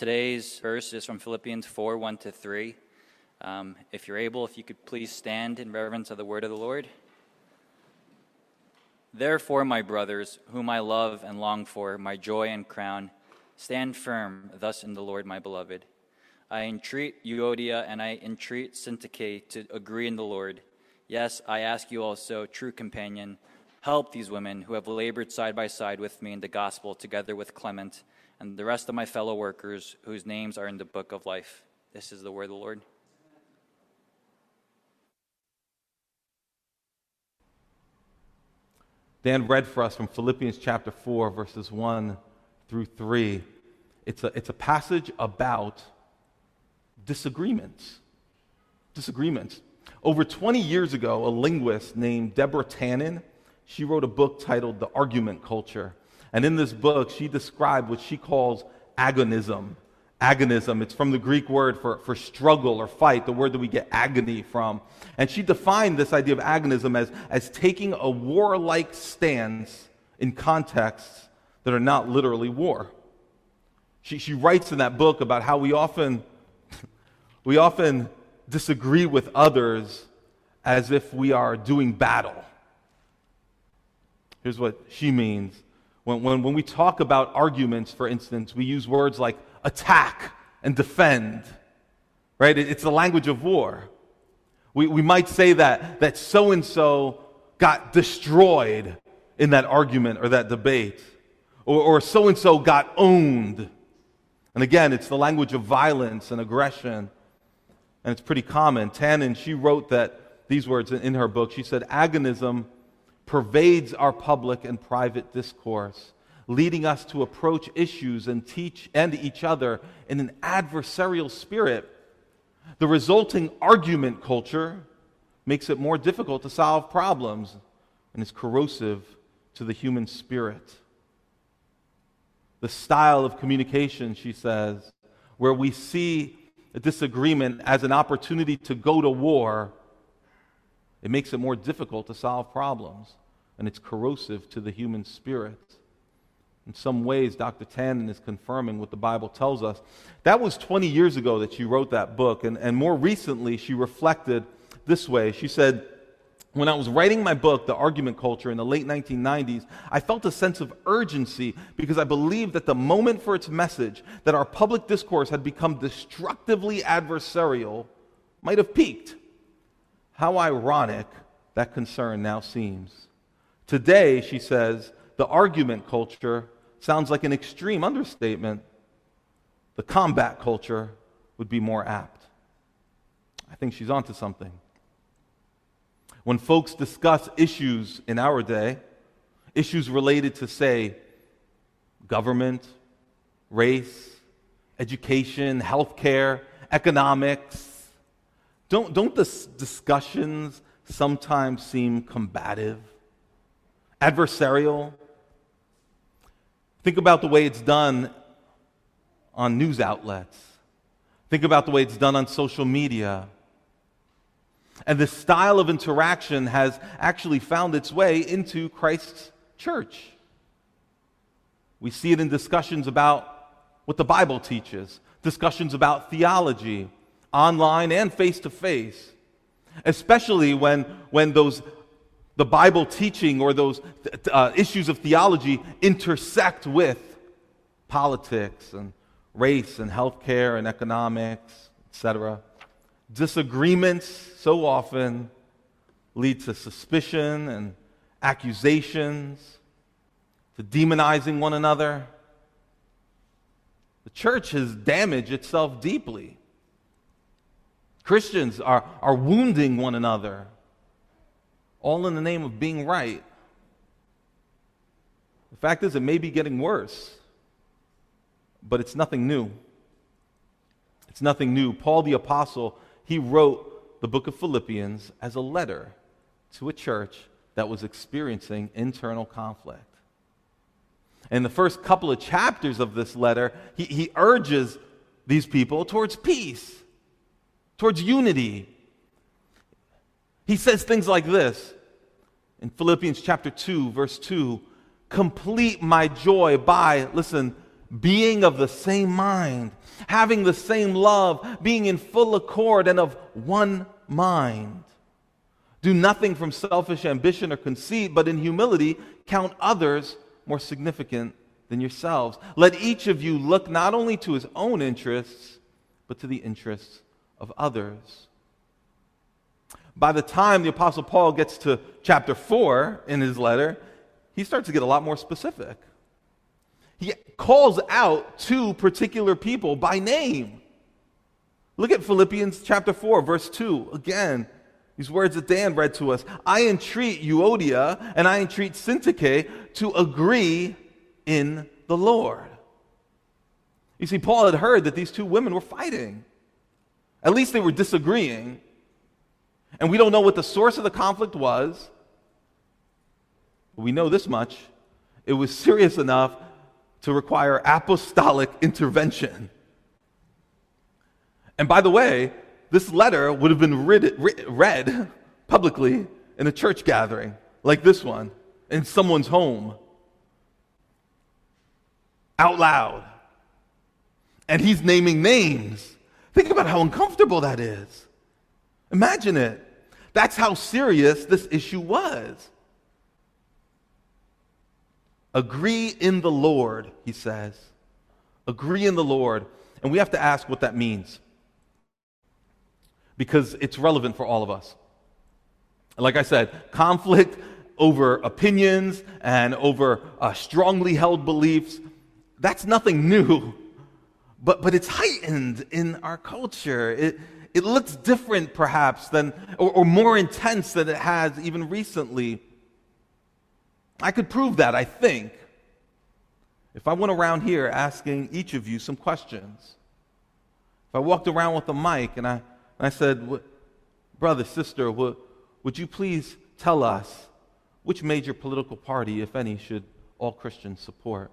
Today's verse is from Philippians 4 1 to 3. Um, if you're able, if you could please stand in reverence of the word of the Lord. Therefore, my brothers, whom I love and long for, my joy and crown, stand firm thus in the Lord, my beloved. I entreat Euodia and I entreat Syntyche to agree in the Lord. Yes, I ask you also, true companion, help these women who have labored side by side with me in the gospel, together with Clement and the rest of my fellow workers whose names are in the book of life. This is the word of the Lord. Dan read for us from Philippians chapter 4, verses 1 through 3. It's a, it's a passage about disagreements. Disagreements. Over 20 years ago, a linguist named Deborah Tannen, she wrote a book titled The Argument Culture. And in this book, she described what she calls agonism. Agonism, it's from the Greek word for, for struggle or fight, the word that we get agony from. And she defined this idea of agonism as, as taking a warlike stance in contexts that are not literally war. She, she writes in that book about how we often, we often disagree with others as if we are doing battle. Here's what she means when, when, when we talk about arguments, for instance, we use words like attack and defend, right? It, it's the language of war. We, we might say that that so and so got destroyed in that argument or that debate, or so and so got owned. And again, it's the language of violence and aggression, and it's pretty common. Tannen, she wrote that these words in, in her book. She said, Agonism pervades our public and private discourse, leading us to approach issues and teach and each other in an adversarial spirit. The resulting argument culture makes it more difficult to solve problems and is corrosive to the human spirit. The style of communication, she says, where we see a disagreement as an opportunity to go to war, it makes it more difficult to solve problems and it's corrosive to the human spirit. In some ways, Dr. Tannen is confirming what the Bible tells us. That was 20 years ago that she wrote that book, and, and more recently, she reflected this way. She said, when I was writing my book, The Argument Culture, in the late 1990s, I felt a sense of urgency because I believed that the moment for its message, that our public discourse had become destructively adversarial, might have peaked. How ironic that concern now seems. Today, she says, the argument culture sounds like an extreme understatement. The combat culture would be more apt. I think she's onto something. When folks discuss issues in our day, issues related to, say, government, race, education, healthcare, economics, don't, don't the discussions sometimes seem combative? Adversarial. Think about the way it's done on news outlets. Think about the way it's done on social media. And this style of interaction has actually found its way into Christ's church. We see it in discussions about what the Bible teaches, discussions about theology, online and face to face, especially when, when those the Bible teaching or those uh, issues of theology intersect with politics and race and healthcare and economics, etc. Disagreements so often lead to suspicion and accusations, to demonizing one another. The church has damaged itself deeply. Christians are, are wounding one another all in the name of being right. The fact is, it may be getting worse, but it's nothing new. It's nothing new. Paul the Apostle, he wrote the book of Philippians as a letter to a church that was experiencing internal conflict. In the first couple of chapters of this letter, he, he urges these people towards peace, towards unity, he says things like this in Philippians chapter 2, verse 2 complete my joy by, listen, being of the same mind, having the same love, being in full accord and of one mind. Do nothing from selfish ambition or conceit, but in humility count others more significant than yourselves. Let each of you look not only to his own interests, but to the interests of others. By the time the Apostle Paul gets to chapter 4 in his letter, he starts to get a lot more specific. He calls out two particular people by name. Look at Philippians chapter 4, verse 2. Again, these words that Dan read to us. I entreat Euodia and I entreat Syntyche to agree in the Lord. You see, Paul had heard that these two women were fighting. At least they were disagreeing. And we don't know what the source of the conflict was. We know this much it was serious enough to require apostolic intervention. And by the way, this letter would have been read, read publicly in a church gathering like this one, in someone's home, out loud. And he's naming names. Think about how uncomfortable that is. Imagine it. That's how serious this issue was. Agree in the Lord, he says. Agree in the Lord. And we have to ask what that means because it's relevant for all of us. Like I said, conflict over opinions and over uh, strongly held beliefs, that's nothing new. But, but it's heightened in our culture. It, it looks different, perhaps, than, or, or more intense than it has even recently. I could prove that, I think, if I went around here asking each of you some questions. If I walked around with a mic and I, and I said, Brother, sister, would, would you please tell us which major political party, if any, should all Christians support?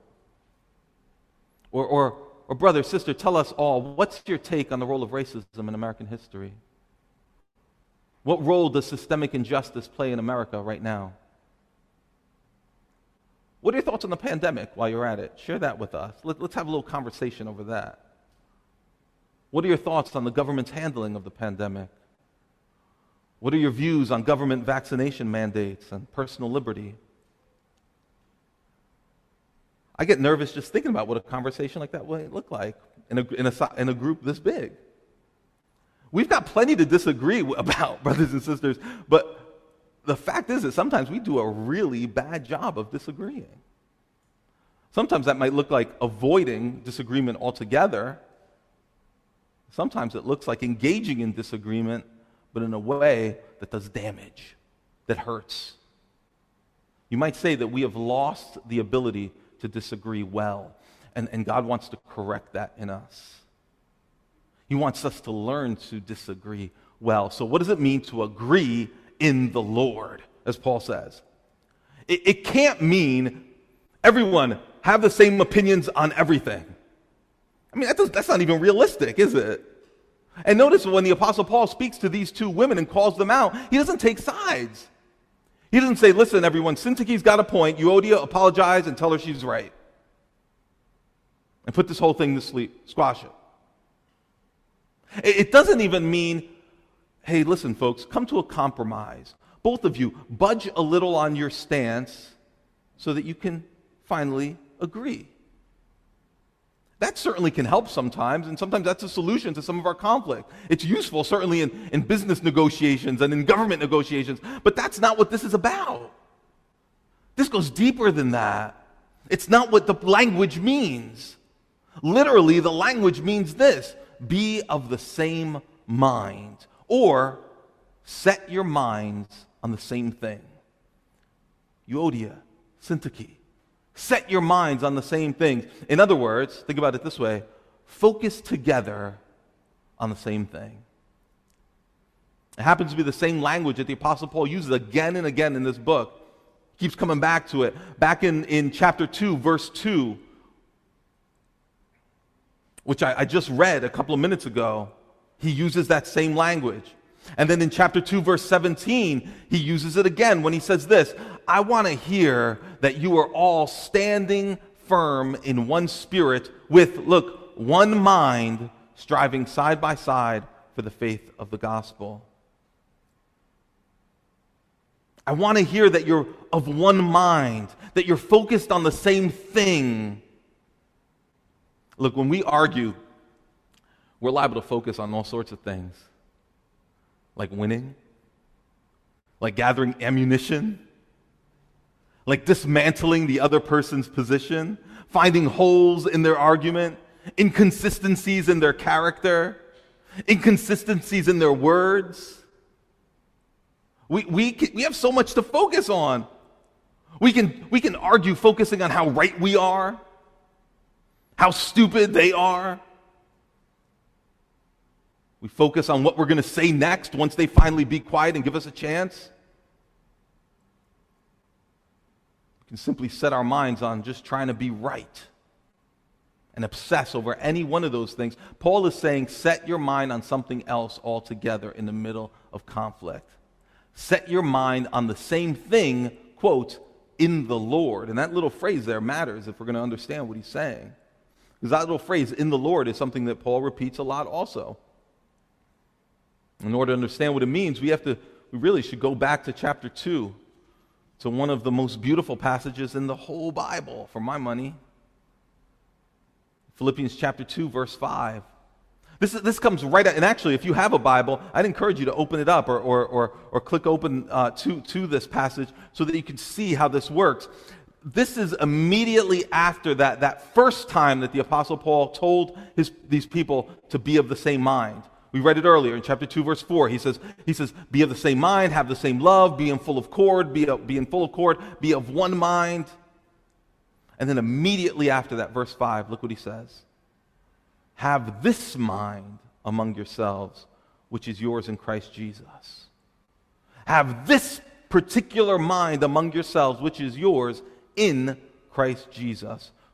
Or, or, or brother, sister, tell us all what's your take on the role of racism in American history? What role does systemic injustice play in America right now? What are your thoughts on the pandemic while you're at it? Share that with us. Let, us have a little conversation over that. What are your thoughts on the government's handling of the pandemic? What are your views on government vaccination mandates and personal liberty? I get nervous just thinking about what a conversation like that would look like in a, in a, in a group this big. We've got plenty to disagree about, brothers and sisters, but the fact is that sometimes we do a really bad job of disagreeing. Sometimes that might look like avoiding disagreement altogether. Sometimes it looks like engaging in disagreement, but in a way that does damage, that hurts. You might say that we have lost the ability to disagree well. And, and God wants to correct that in us. He wants us to learn to disagree well. So, what does it mean to agree in the Lord, as Paul says? It, it can't mean everyone have the same opinions on everything. I mean, that does, that's not even realistic, is it? And notice when the Apostle Paul speaks to these two women and calls them out, he doesn't take sides. He doesn't say, listen, everyone, Syntyche's got a point. Euodia, apologize and tell her she's right. And put this whole thing to sleep, squash it. It doesn't even mean, hey, listen, folks, come to a compromise. Both of you, budge a little on your stance so that you can finally agree. That certainly can help sometimes, and sometimes that's a solution to some of our conflict. It's useful, certainly, in, in business negotiations and in government negotiations, but that's not what this is about. This goes deeper than that. It's not what the language means. Literally, the language means this be of the same mind, or set your minds on the same thing. Euodia, Syntyche. Set your minds on the same things. In other words, think about it this way focus together on the same thing. It happens to be the same language that the Apostle Paul uses again and again in this book. He keeps coming back to it. Back in, in chapter 2, verse 2, which I, I just read a couple of minutes ago, he uses that same language. And then in chapter 2, verse 17, he uses it again when he says this I want to hear that you are all standing firm in one spirit with, look, one mind, striving side by side for the faith of the gospel. I want to hear that you're of one mind, that you're focused on the same thing. Look, when we argue, we're liable to focus on all sorts of things like winning, like gathering ammunition, like dismantling the other person's position, finding holes in their argument, inconsistencies in their character, inconsistencies in their words. We, we, we have so much to focus on. We can, we can argue focusing on how right we are, how stupid they are. We focus on what we're going to say next once they finally be quiet and give us a chance. We can simply set our minds on just trying to be right and obsess over any one of those things. Paul is saying, set your mind on something else altogether in the middle of conflict. Set your mind on the same thing, quote, in the Lord. And that little phrase there matters if we're going to understand what he's saying. Because that little phrase, in the Lord, is something that Paul repeats a lot also. In order to understand what it means, we have to, we really should go back to chapter 2, to one of the most beautiful passages in the whole Bible, for my money. Philippians chapter 2, verse 5. This, is, this comes right out, and actually, if you have a Bible, I'd encourage you to open it up or, or, or, or click open uh, to, to this passage so that you can see how this works. This is immediately after that, that first time that the Apostle Paul told his, these people to be of the same mind. We read it earlier in chapter 2, verse 4. He says, he says Be of the same mind, have the same love, be in full of accord, be, uh, be in full of accord, be of one mind. And then immediately after that, verse 5, look what he says Have this mind among yourselves, which is yours in Christ Jesus. Have this particular mind among yourselves, which is yours in Christ Jesus,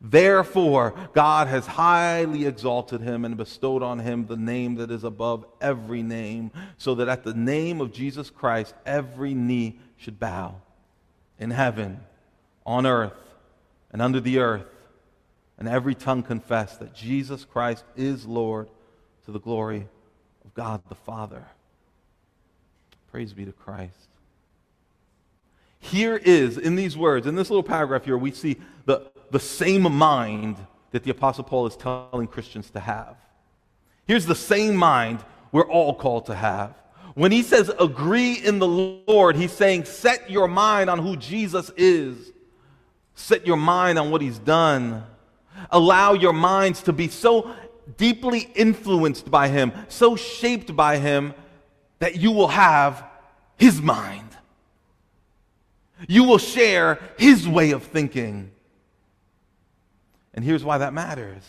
Therefore, God has highly exalted him and bestowed on him the name that is above every name, so that at the name of Jesus Christ, every knee should bow in heaven, on earth, and under the earth, and every tongue confess that Jesus Christ is Lord to the glory of God the Father. Praise be to Christ. Here is, in these words, in this little paragraph here, we see the, same mind that the Apostle Paul is telling Christians to have. Here's the same mind we're all called to have. When he says agree in the Lord, he's saying set your mind on who Jesus is. Set your mind on what he's done. Allow your minds to be so deeply influenced by him, so shaped by him, that you will have his mind. You will share his way of thinking. And here's why that matters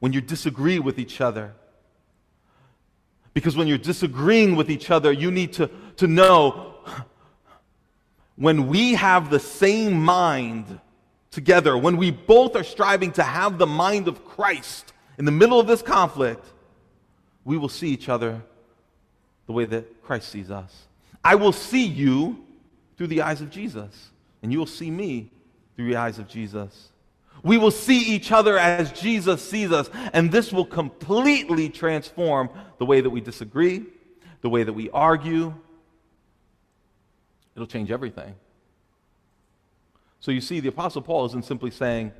when you disagree with each other. Because when you're disagreeing with each other, you need to, to know when we have the same mind together, when we both are striving to have the mind of Christ in the middle of this conflict, we will see each other the way that Christ sees us. I will see you through the eyes of Jesus, and you will see me through the eyes of Jesus. We will see each other as Jesus sees us, and this will completely transform the way that we disagree, the way that we argue, It'll change everything. So you see, the Apostle Paul isn't simply saying,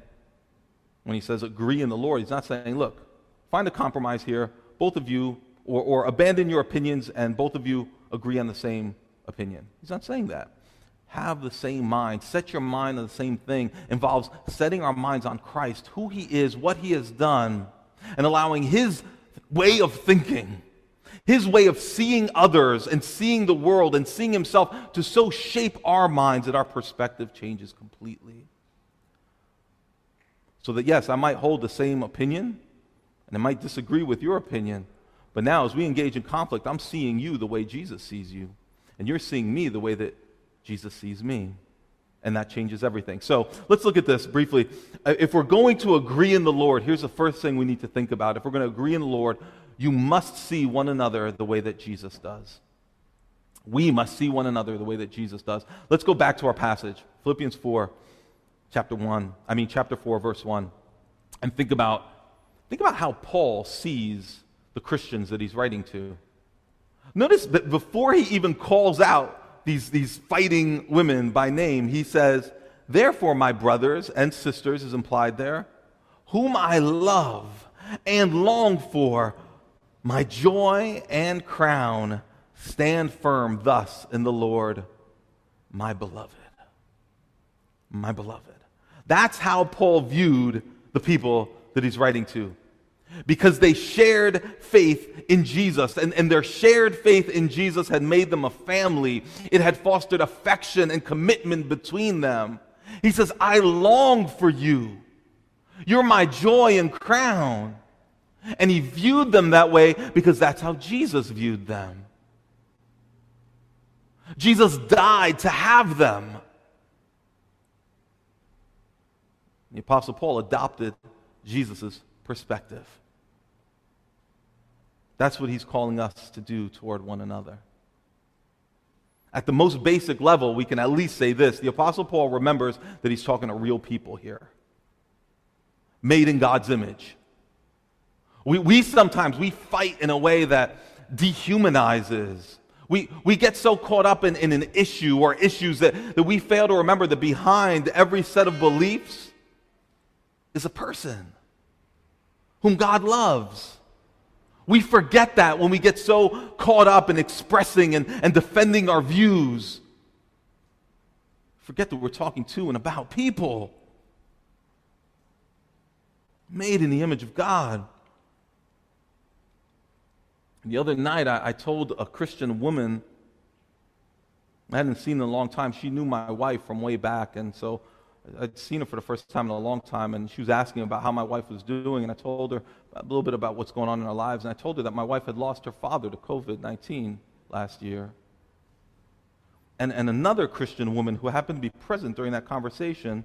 when he says agree in the Lord, he's not saying, look, find a compromise here, both of you, or, or abandon your opinions and both of you agree on the same opinion. He's not saying that. Have the same mind. Set your mind on the same thing involves setting our minds on Christ, who he is, what he has done, and allowing his way of thinking his way of seeing others and seeing the world and seeing himself to so shape our minds that our perspective changes completely. So that, yes, I might hold the same opinion and I might disagree with your opinion, but now as we engage in conflict, I'm seeing you the way Jesus sees you. and you're seeing me the way that Jesus sees me. And that changes everything. So let's look at this briefly. Uh, if we're going to agree in the Lord, here's the first thing we need to think about. If we're going to agree in the Lord, you must see one another the way that Jesus does. We must see one another the way that Jesus does. Let's go back to our passage, Philippians 4, chapter 1. I mean, chapter 4, verse 1. And think about, think about how Paul sees the Christians that he's writing to. Notice that before he even calls out these, these fighting women by name, he says, Therefore, my brothers and sisters is implied there, whom I love and long for, my joy and crown, stand firm thus in the Lord, my beloved. My beloved. That's how Paul viewed the people that he's writing to because they shared faith in Jesus, and, and their shared faith in Jesus had made them a family. It had fostered affection and commitment between them. He says, I long for you. You're my joy and crown. And he viewed them that way because that's how Jesus viewed them. Jesus died to have them. The Apostle Paul adopted Jesus' perspective. That's what he's calling us to do toward one another. At the most basic level, we can at least say this the Apostle Paul remembers that he's talking to real people here, made in God's image. We, we sometimes we fight in a way that dehumanizes. We, we get so caught up in, in an issue or issues that, that we fail to remember that behind every set of beliefs is a person whom God loves we forget that when we get so caught up in expressing and, and defending our views. Forget that we're talking to and about people made in the image of God. The other night, I, I told a Christian woman I hadn't seen in a long time. She knew my wife from way back, and so I'd seen her for the first time in a long time, and she was asking about how my wife was doing, and I told her a little bit about what's going on in our lives, and I told her that my wife had lost her father to COVID 19 last year. And, and another Christian woman who happened to be present during that conversation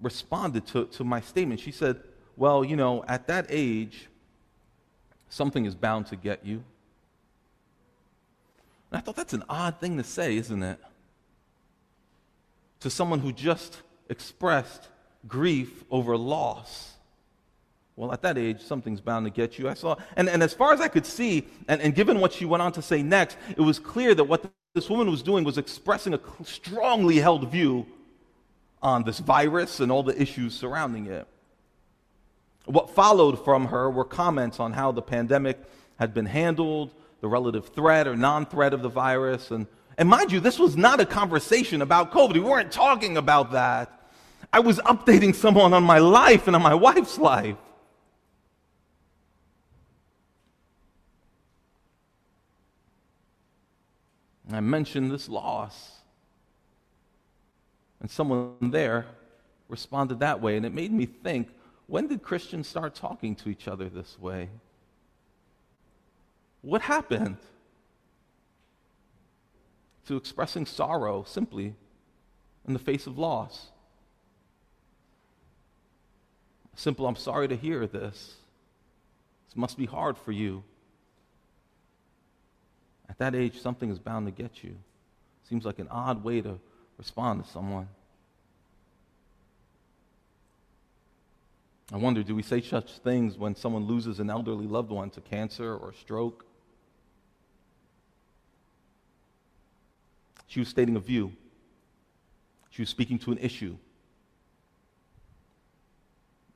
responded to, to my statement. She said, Well, you know, at that age, something is bound to get you. And I thought that's an odd thing to say, isn't it? To someone who just expressed grief over loss. Well, at that age, something's bound to get you. I saw, and, and as far as I could see, and, and given what she went on to say next, it was clear that what this woman was doing was expressing a strongly held view on this virus and all the issues surrounding it. What followed from her were comments on how the pandemic had been handled, the relative threat or non threat of the virus, and and mind you, this was not a conversation about COVID. We weren't talking about that. I was updating someone on my life and on my wife's life. I mentioned this loss. And someone there responded that way. And it made me think when did Christians start talking to each other this way? What happened? To expressing sorrow simply in the face of loss. Simple, I'm sorry to hear this. This must be hard for you. At that age, something is bound to get you. Seems like an odd way to respond to someone. I wonder do we say such things when someone loses an elderly loved one to cancer or stroke? She was stating a view, she was speaking to an issue.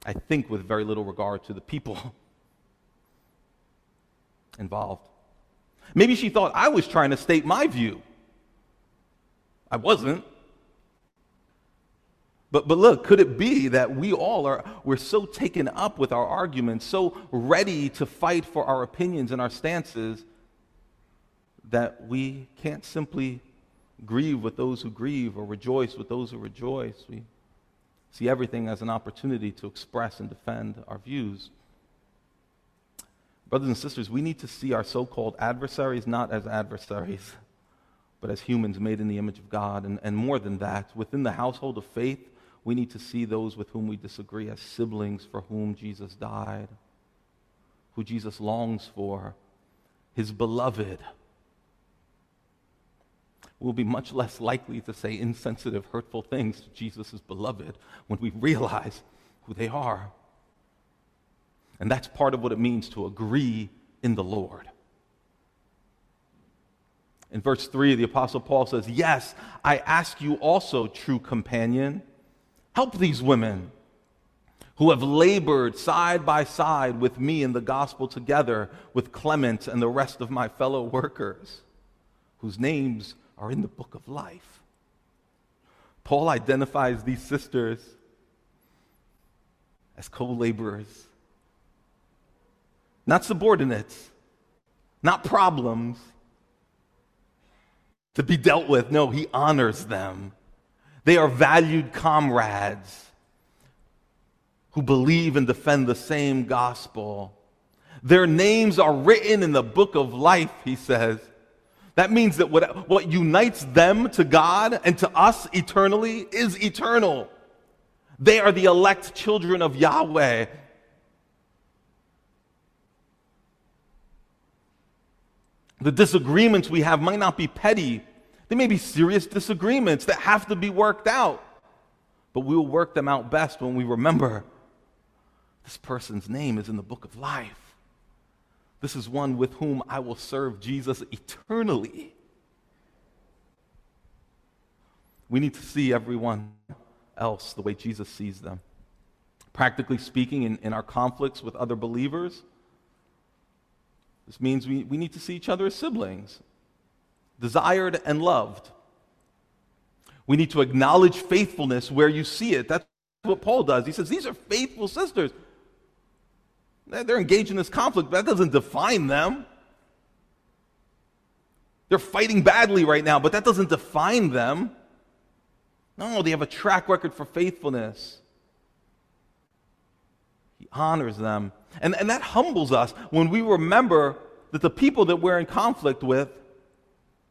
I think with very little regard to the people involved. Maybe she thought I was trying to state my view. I wasn't. But, but look, could it be that we all are, we're so taken up with our arguments, so ready to fight for our opinions and our stances, that we can't simply grieve with those who grieve or rejoice with those who rejoice. We see everything as an opportunity to express and defend our views. Brothers and sisters, we need to see our so called adversaries not as adversaries, but as humans made in the image of God. And, and more than that, within the household of faith, we need to see those with whom we disagree as siblings for whom Jesus died, who Jesus longs for, his beloved. We'll be much less likely to say insensitive, hurtful things to Jesus' beloved when we realize who they are. And that's part of what it means to agree in the Lord. In verse 3, the Apostle Paul says, Yes, I ask you also, true companion, help these women who have labored side by side with me in the gospel together with Clement and the rest of my fellow workers, whose names are in the book of life. Paul identifies these sisters as co laborers not subordinates, not problems to be dealt with. No, he honors them. They are valued comrades who believe and defend the same gospel. Their names are written in the book of life, he says. That means that what, what unites them to God and to us eternally is eternal. They are the elect children of Yahweh. The disagreements we have might not be petty, they may be serious disagreements that have to be worked out. But we will work them out best when we remember this person's name is in the book of life. This is one with whom I will serve Jesus eternally. We need to see everyone else the way Jesus sees them. Practically speaking, in, in our conflicts with other believers, this means we, we need to see each other as siblings, desired and loved. We need to acknowledge faithfulness where you see it. That's what Paul does. He says, These are faithful sisters. They're engaged in this conflict, but that doesn't define them. They're fighting badly right now, but that doesn't define them. No, they have a track record for faithfulness. He honors them. And, and that humbles us when we remember that the people that we're in conflict with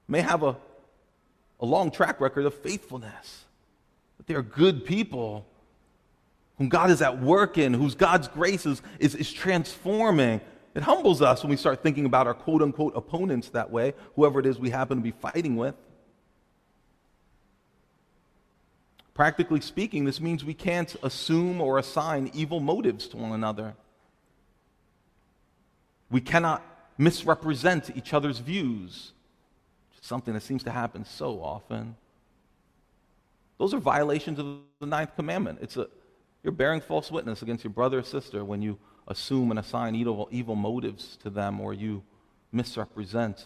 may have a, a long track record of faithfulness, that they're good people whom God is at work in, whose God's grace is, is, is transforming. It humbles us when we start thinking about our quote unquote opponents that way, whoever it is we happen to be fighting with. Practically speaking, this means we can't assume or assign evil motives to one another. We cannot misrepresent each other's views, something that seems to happen so often. Those are violations of the ninth commandment. It's a, you're bearing false witness against your brother or sister when you assume and assign evil, evil motives to them or you misrepresent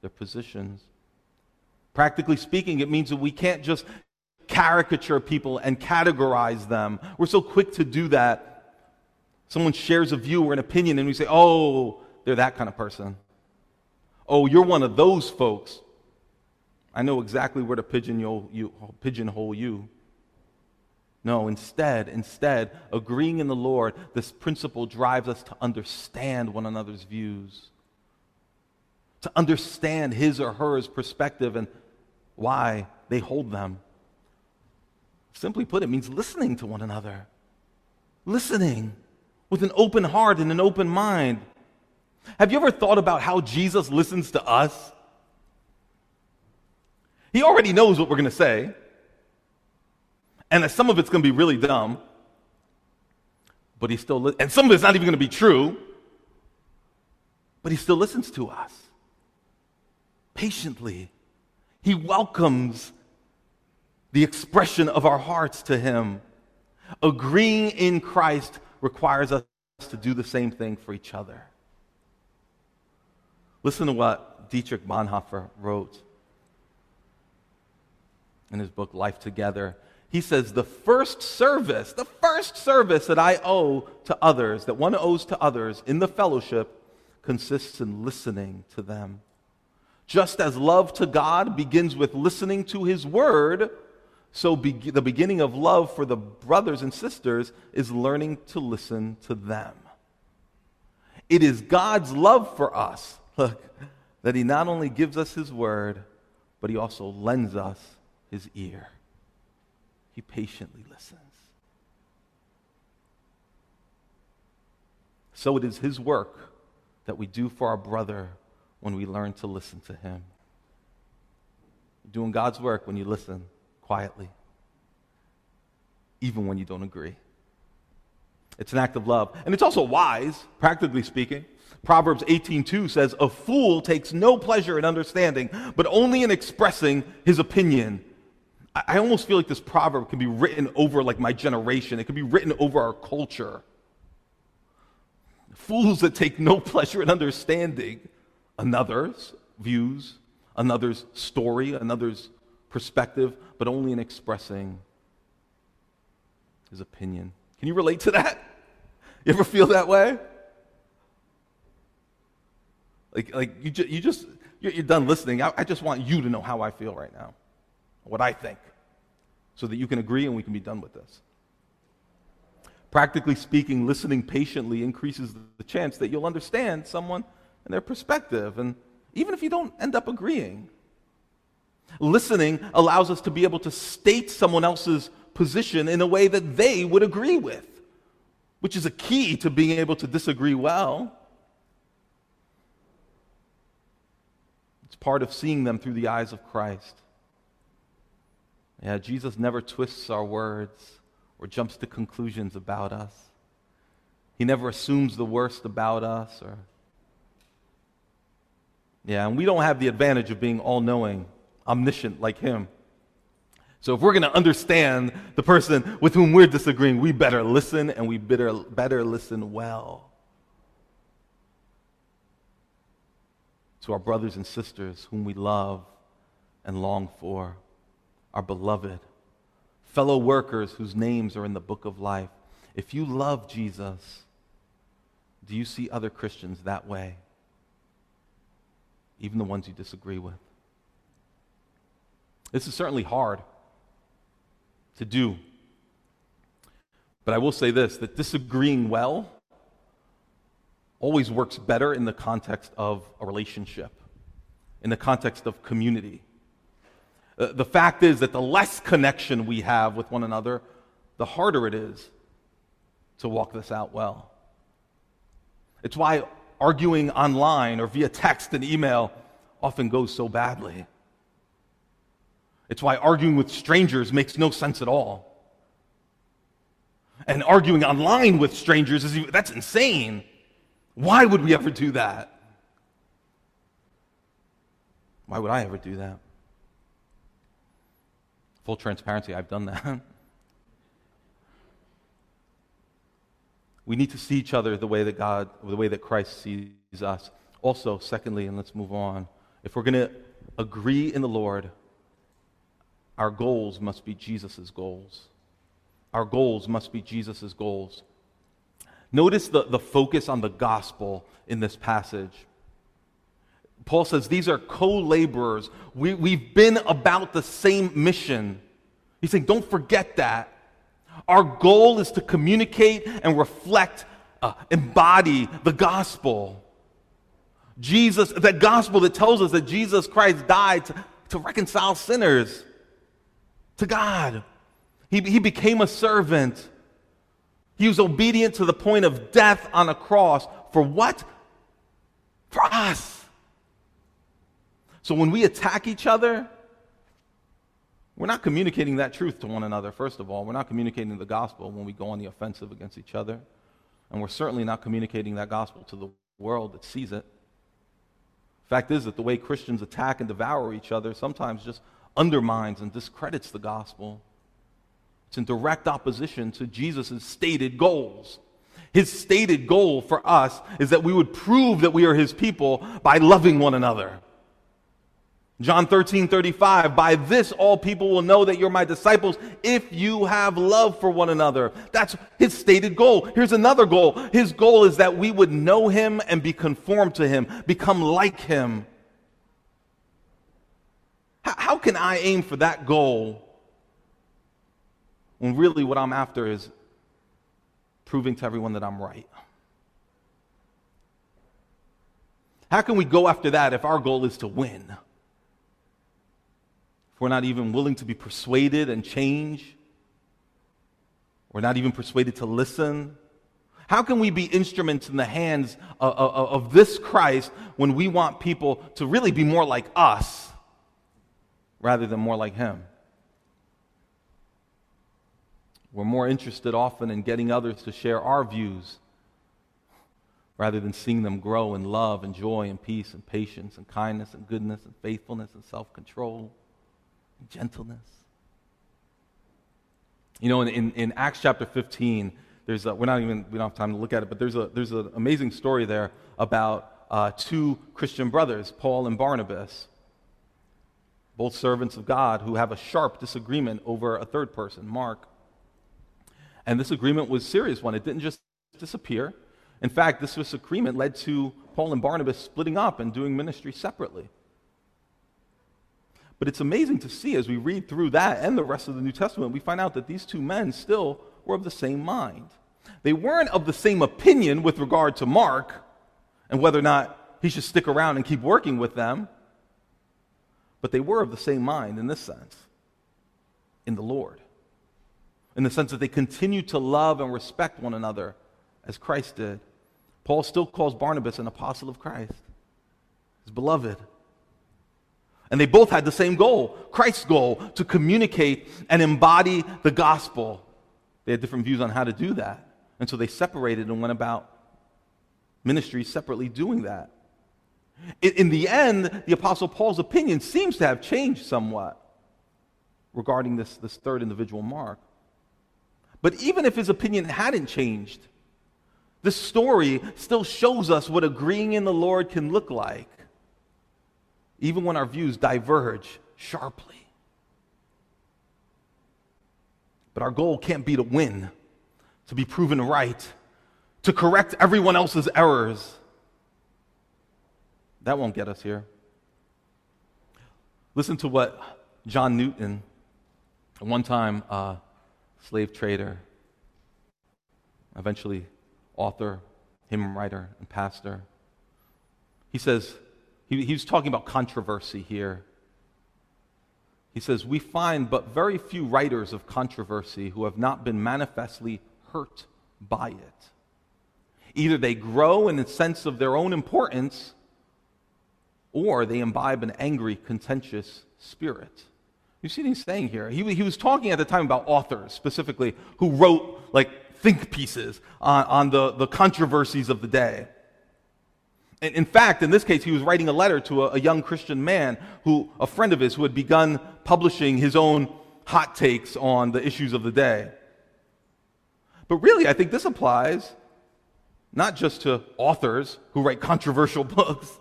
their positions. Practically speaking, it means that we can't just caricature people and categorize them. We're so quick to do that Someone shares a view or an opinion, and we say, oh, they're that kind of person. Oh, you're one of those folks. I know exactly where to pigeonhole you. Pigeonhole you. No, instead, instead, agreeing in the Lord, this principle drives us to understand one another's views, to understand his or hers perspective and why they hold them. Simply put, it means listening to one another. Listening with an open heart and an open mind. Have you ever thought about how Jesus listens to us? He already knows what we're going to say. And that some of it's going to be really dumb. But he still, li- and some of it's not even going to be true. But he still listens to us patiently. He welcomes the expression of our hearts to him. Agreeing in Christ requires us to do the same thing for each other. Listen to what Dietrich Bonhoeffer wrote in his book, Life Together. He says, The first service, the first service that I owe to others, that one owes to others in the fellowship, consists in listening to them. Just as love to God begins with listening to His Word, so, be- the beginning of love for the brothers and sisters is learning to listen to them. It is God's love for us, look, that He not only gives us His word, but He also lends us His ear. He patiently listens. So it is His work that we do for our brother when we learn to listen to Him. You're doing God's work when you listen quietly, even when you don't agree. It's an act of love. And it's also wise, practically speaking. Proverbs 18:2 says, "A fool takes no pleasure in understanding, but only in expressing his opinion." I almost feel like this proverb can be written over like my generation. It can be written over our culture. Fools that take no pleasure in understanding another's views, another's story, another's perspective, but only in expressing his opinion. Can you relate to that? You ever feel that way? Like, like you, ju- you just, you're, you're done listening. I, I just want you to know how I feel right now, what I think, so that you can agree and we can be done with this. Practically speaking, listening patiently increases the chance that you'll understand someone and their perspective, and even if you don't end up agreeing. Listening allows us to be able to state someone else's position in a way that they would agree with, which is a key to being able to disagree well. It's part of seeing them through the eyes of Christ. Yeah, Jesus never twists our words or jumps to conclusions about us. He never assumes the worst about us or Yeah, and we don't have the advantage of being all-knowing, omniscient like him. So if we're going to understand the person with whom we're disagreeing, we better listen and we better, better listen well. To our brothers and sisters whom we love and long for, our beloved, fellow workers whose names are in the book of life. If you love Jesus, do you see other Christians that way? Even the ones you disagree with. This is certainly hard to do. But I will say this that disagreeing well always works better in the context of a relationship, in the context of community. Uh, the fact is that the less connection we have with one another, the harder it is to walk this out well. It's why arguing online or via text and email often goes so badly. It's why arguing with strangers makes no sense at all. And arguing online with strangers is that's insane. Why would we ever do that? Why would I ever do that? Full transparency, I've done that. we need to see each other the way that God, the way that Christ sees us. Also, secondly, and let's move on, if we're going to agree in the Lord, our goals must be Jesus' goals. Our goals must be Jesus' goals. Notice the, the focus on the gospel in this passage. Paul says these are co laborers. We, we've been about the same mission. He's saying, don't forget that. Our goal is to communicate and reflect, uh, embody the gospel. Jesus, that gospel that tells us that Jesus Christ died to, to reconcile sinners to God. He, he became a servant. He was obedient to the point of death on a cross. For what? For us. So when we attack each other, we're not communicating that truth to one another, first of all. We're not communicating the gospel when we go on the offensive against each other. And we're certainly not communicating that gospel to the world that sees it. Fact is that the way Christians attack and devour each other sometimes just undermines and discredits the gospel. It's in direct opposition to Jesus' stated goals. His stated goal for us is that we would prove that we are his people by loving one another. John 13, 35, by this all people will know that you're my disciples if you have love for one another. That's his stated goal. Here's another goal. His goal is that we would know him and be conformed to him, become like him. How, how can I aim for that goal when really what I'm after is proving to everyone that I'm right? How can we go after that if our goal is to win? We're not even willing to be persuaded and change, we're not even persuaded to listen. How can we be instruments in the hands of, of, of, this Christ when we want people to really be more like us rather than more like Him? We're more interested often in getting others to share our views rather than seeing them grow in love and joy and peace and patience and kindness and goodness and faithfulness and self control gentleness. You know, in, in, in, Acts chapter 15, there's a, we're not even, we don't have time to look at it, but there's, a, there's an amazing story there about uh, two Christian brothers, Paul and Barnabas, both servants of God who have a sharp disagreement over a third person, Mark. And this agreement was serious one. It didn't just disappear. In fact, this disagreement led to Paul and Barnabas splitting up and doing ministry separately. But it's amazing to see as we read through that and the rest of the New Testament, we find out that these two men still were of the same mind. They weren't of the same opinion with regard to Mark and whether or not he should stick around and keep working with them, but they were of the same mind in this sense in the Lord, in the sense that they continued to love and respect one another as Christ did. Paul still calls Barnabas an apostle of Christ, his beloved. And they both had the same goal Christ's goal to communicate and embody the gospel. They had different views on how to do that. And so they separated and went about ministry separately doing that. In, the end, the Apostle Paul's opinion seems to have changed somewhat regarding this, this third individual, Mark. But even if his opinion hadn't changed, this story still shows us what agreeing in the Lord can look like, even when our views diverge sharply. But our goal can't be to win, to be proven right, to correct everyone else's errors. That won't get us here. Listen to what John Newton, one time a uh, slave trader, eventually author, hymn writer, and pastor. He says, he, he was talking about controversy here. He says, We find but very few writers of controversy who have not been manifestly hurt by it. Either they grow in a sense of their own importance, or they imbibe an angry, contentious spirit. You see what he's saying here? He, he was talking at the time about authors specifically who wrote like think pieces on, on the, the controversies of the day. And in fact, in this case, he was writing a letter to a, a young Christian man who, a friend of his, who had begun publishing his own hot takes on the issues of the day. But really, I think this applies not just to authors who write controversial books.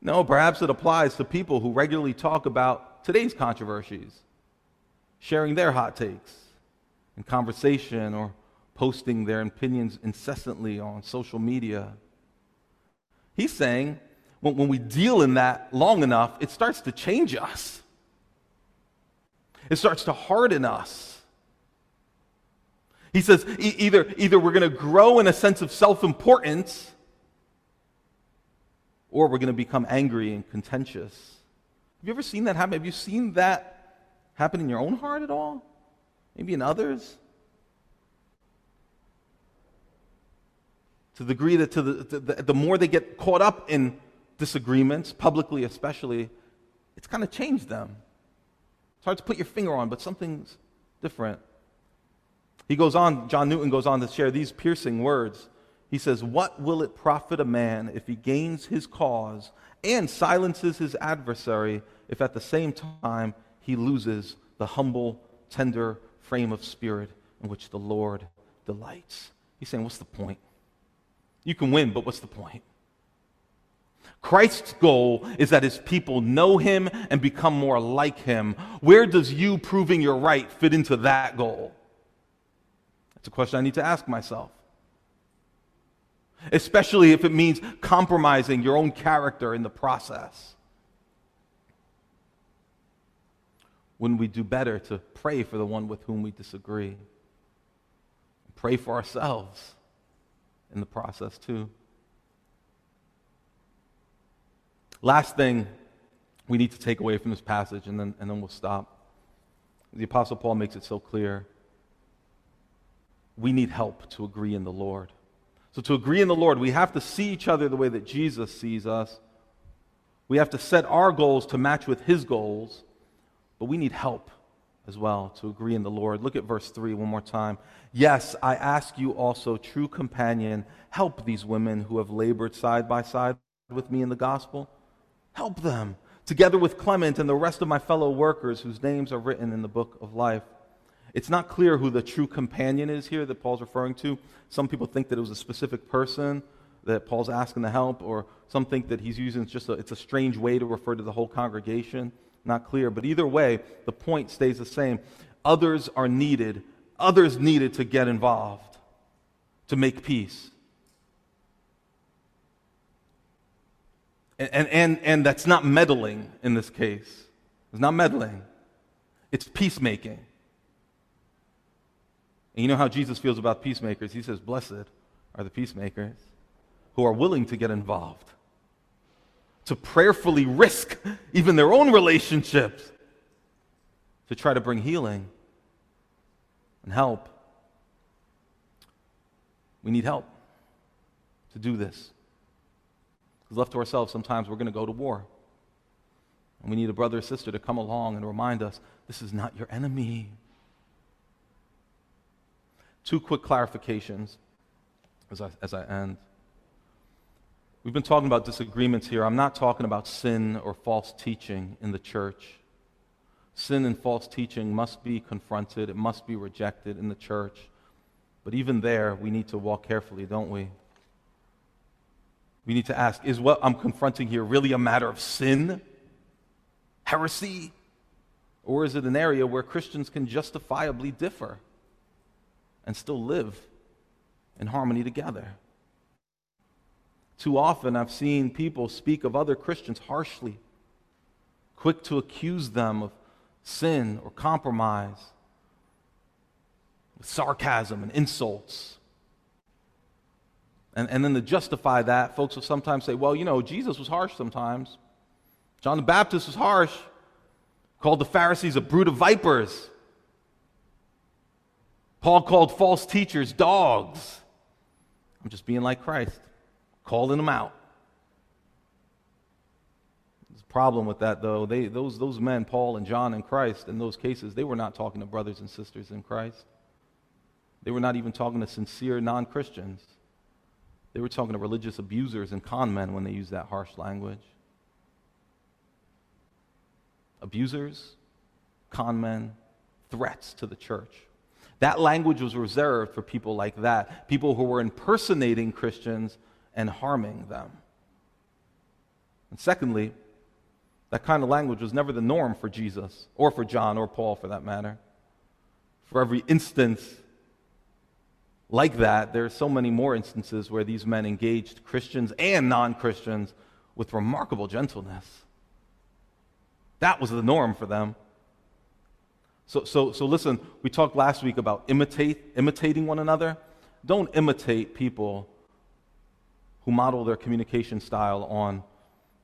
No, perhaps it applies to people who regularly talk about today's controversies, sharing their hot takes in conversation or posting their opinions incessantly on social media. He's saying when, when we deal in that long enough, it starts to change us, it starts to harden us. He says e- either, either we're going to grow in a sense of self importance or we're going to become angry and contentious. Have you ever seen that happen? Have you seen that happen in your own heart at all? Maybe in others? To the degree that to the, to the, the more they get caught up in disagreements, publicly especially, it's kind of changed them. It's hard to put your finger on, but something's different. He goes on, John Newton goes on to share these piercing words. He says, What will it profit a man if he gains his cause and silences his adversary, if at the same time he loses the humble, tender frame of spirit in which the Lord delights? He's saying, What's the point? You can win, but what's the point? Christ's goal is that his people know him and become more like him. Where does you proving you're right fit into that goal? That's a question I need to ask myself. Especially if it means compromising your own character in the process. Wouldn't we do better to pray for the one with whom we disagree? Pray for ourselves in the process, too. Last thing we need to take away from this passage, and then, and then we'll stop. The Apostle Paul makes it so clear. We need help to agree in the Lord. So, to agree in the Lord, we have to see each other the way that Jesus sees us. We have to set our goals to match with his goals, but we need help as well to agree in the Lord. Look at verse 3 one more time. Yes, I ask you also, true companion, help these women who have labored side by side with me in the gospel. Help them, together with Clement and the rest of my fellow workers whose names are written in the book of life. It's not clear who the true companion is here that Paul's referring to. Some people think that it was a specific person that Paul's asking to help, or some think that he's using just a, it's a strange way to refer to the whole congregation. Not clear. But either way, the point stays the same. Others are needed. Others needed to get involved to make peace. And, and, and, and that's not meddling in this case. It's not meddling, it's peacemaking. And you know how Jesus feels about peacemakers? He says, Blessed are the peacemakers who are willing to get involved, to prayerfully risk even their own relationships to try to bring healing and help. We need help to do this. Because left to ourselves, sometimes we're going to go to war. And we need a brother or sister to come along and remind us this is not your enemy. Two quick clarifications as I, as I end. We've been talking about disagreements here. I'm not talking about sin or false teaching in the church. Sin and false teaching must be confronted, it must be rejected in the church. But even there, we need to walk carefully, don't we? We need to ask is what I'm confronting here really a matter of sin, heresy, or is it an area where Christians can justifiably differ? and still live in harmony together. Too often, I've seen people speak of other Christians harshly, quick to accuse them of sin or compromise, with sarcasm and insults. And, and then to justify that, folks will sometimes say, well, you know, Jesus was harsh sometimes. John the Baptist was harsh, called the Pharisees a brood of vipers. Paul called false teachers dogs. I'm just being like Christ, calling them out. There's a problem with that, though. They, those, those men, Paul and John and Christ, in those cases, they were not talking to brothers and sisters in Christ. They were not even talking to sincere non Christians. They were talking to religious abusers and con men when they used that harsh language. Abusers, con men, threats to the church. That language was reserved for people like that, people who were impersonating Christians and harming them. And secondly, that kind of language was never the norm for Jesus, or for John, or Paul for that matter. For every instance like that, there are so many more instances where these men engaged Christians and non Christians with remarkable gentleness. That was the norm for them. So, so, so listen, we talked last week about imitate, imitating one another. Don't imitate people who model their communication style on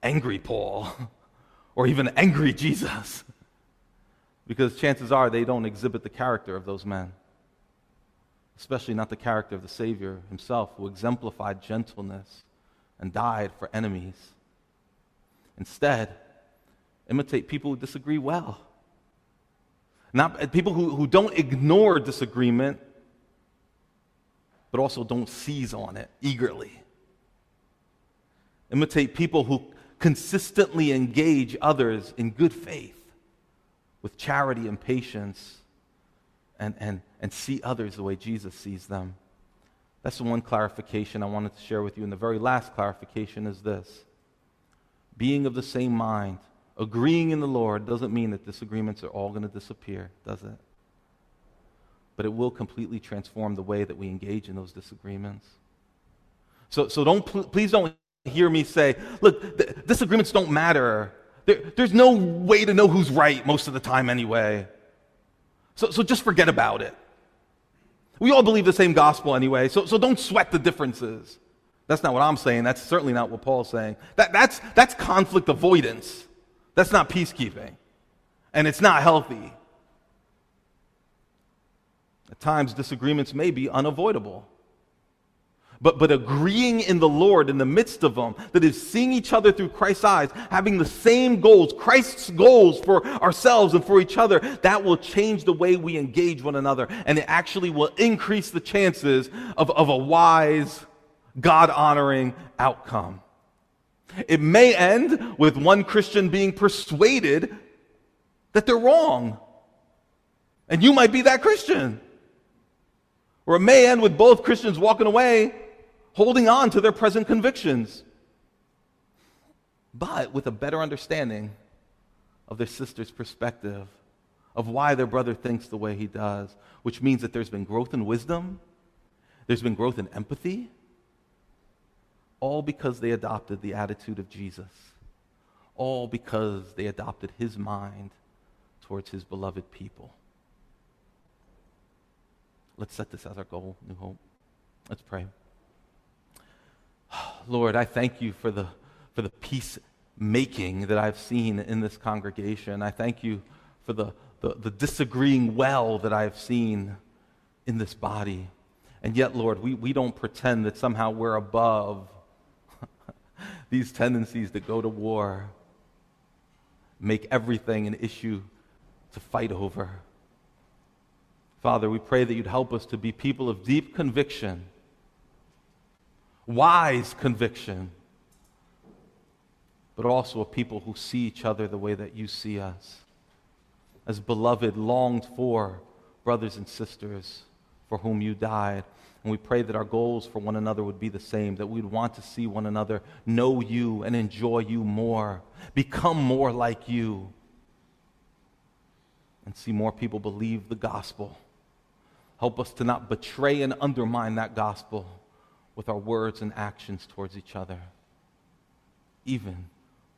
angry Paul or even angry Jesus. Because chances are they don't exhibit the character of those men, especially not the character of the Savior himself, who exemplified gentleness and died for enemies. Instead, imitate people who disagree well. Not eh, people who, who don't ignore disagreement, but also don't seize on it eagerly. Imitate people who consistently engage others in good faith with charity and patience and, and, and see others the way Jesus sees them. That's the one clarification I wanted to share with you. And the very last clarification is this being of the same mind Agreeing in the Lord doesn't mean that disagreements are all going to disappear, does it? But it will completely transform the way that we engage in those disagreements. So, so don't, please don't hear me say, look, disagreements don't matter. There, there's no way to know who's right most of the time anyway. So, so just forget about it. We all believe the same gospel anyway, so, so don't sweat the differences. That's not what I'm saying. That's certainly not what Paul's saying. That, that's, that's conflict avoidance. That's not peacekeeping. And it's not healthy. At times, disagreements may be unavoidable. But, but agreeing in the Lord in the midst of them, that is seeing each other through Christ's eyes, having the same goals, Christ's goals for ourselves and for each other, that will change the way we engage one another. And it actually will increase the chances of, of a wise, God honoring outcome. It may end with one Christian being persuaded that they're wrong. And you might be that Christian. Or it may end with both Christians walking away holding on to their present convictions, but with a better understanding of their sister's perspective, of why their brother thinks the way he does, which means that there's been growth in wisdom, there's been growth in empathy, all because they adopted the attitude of Jesus, all because they adopted his mind towards his beloved people. Let's set this as our goal, New Hope. Let's pray. Lord, I thank you for the, for the peacemaking that I've seen in this congregation. I thank you for the, the, the disagreeing well that I've seen in this body. And yet, Lord, we, we don't pretend that somehow we're above these tendencies that go to war, make everything an issue to fight over. Father, we pray that you'd help us to be people of deep conviction wise conviction, but also a people who see each other the way that you see us. As beloved, longed for brothers and sisters for whom you died. And we pray that our goals for one another would be the same, that we'd want to see one another know you and enjoy you more, become more like you, and see more people believe the gospel. Help us to not betray and undermine that gospel with our words and actions towards each other, even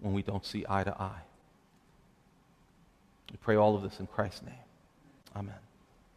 when we don't see eye to eye. We pray all of this in Christ's name. Amen.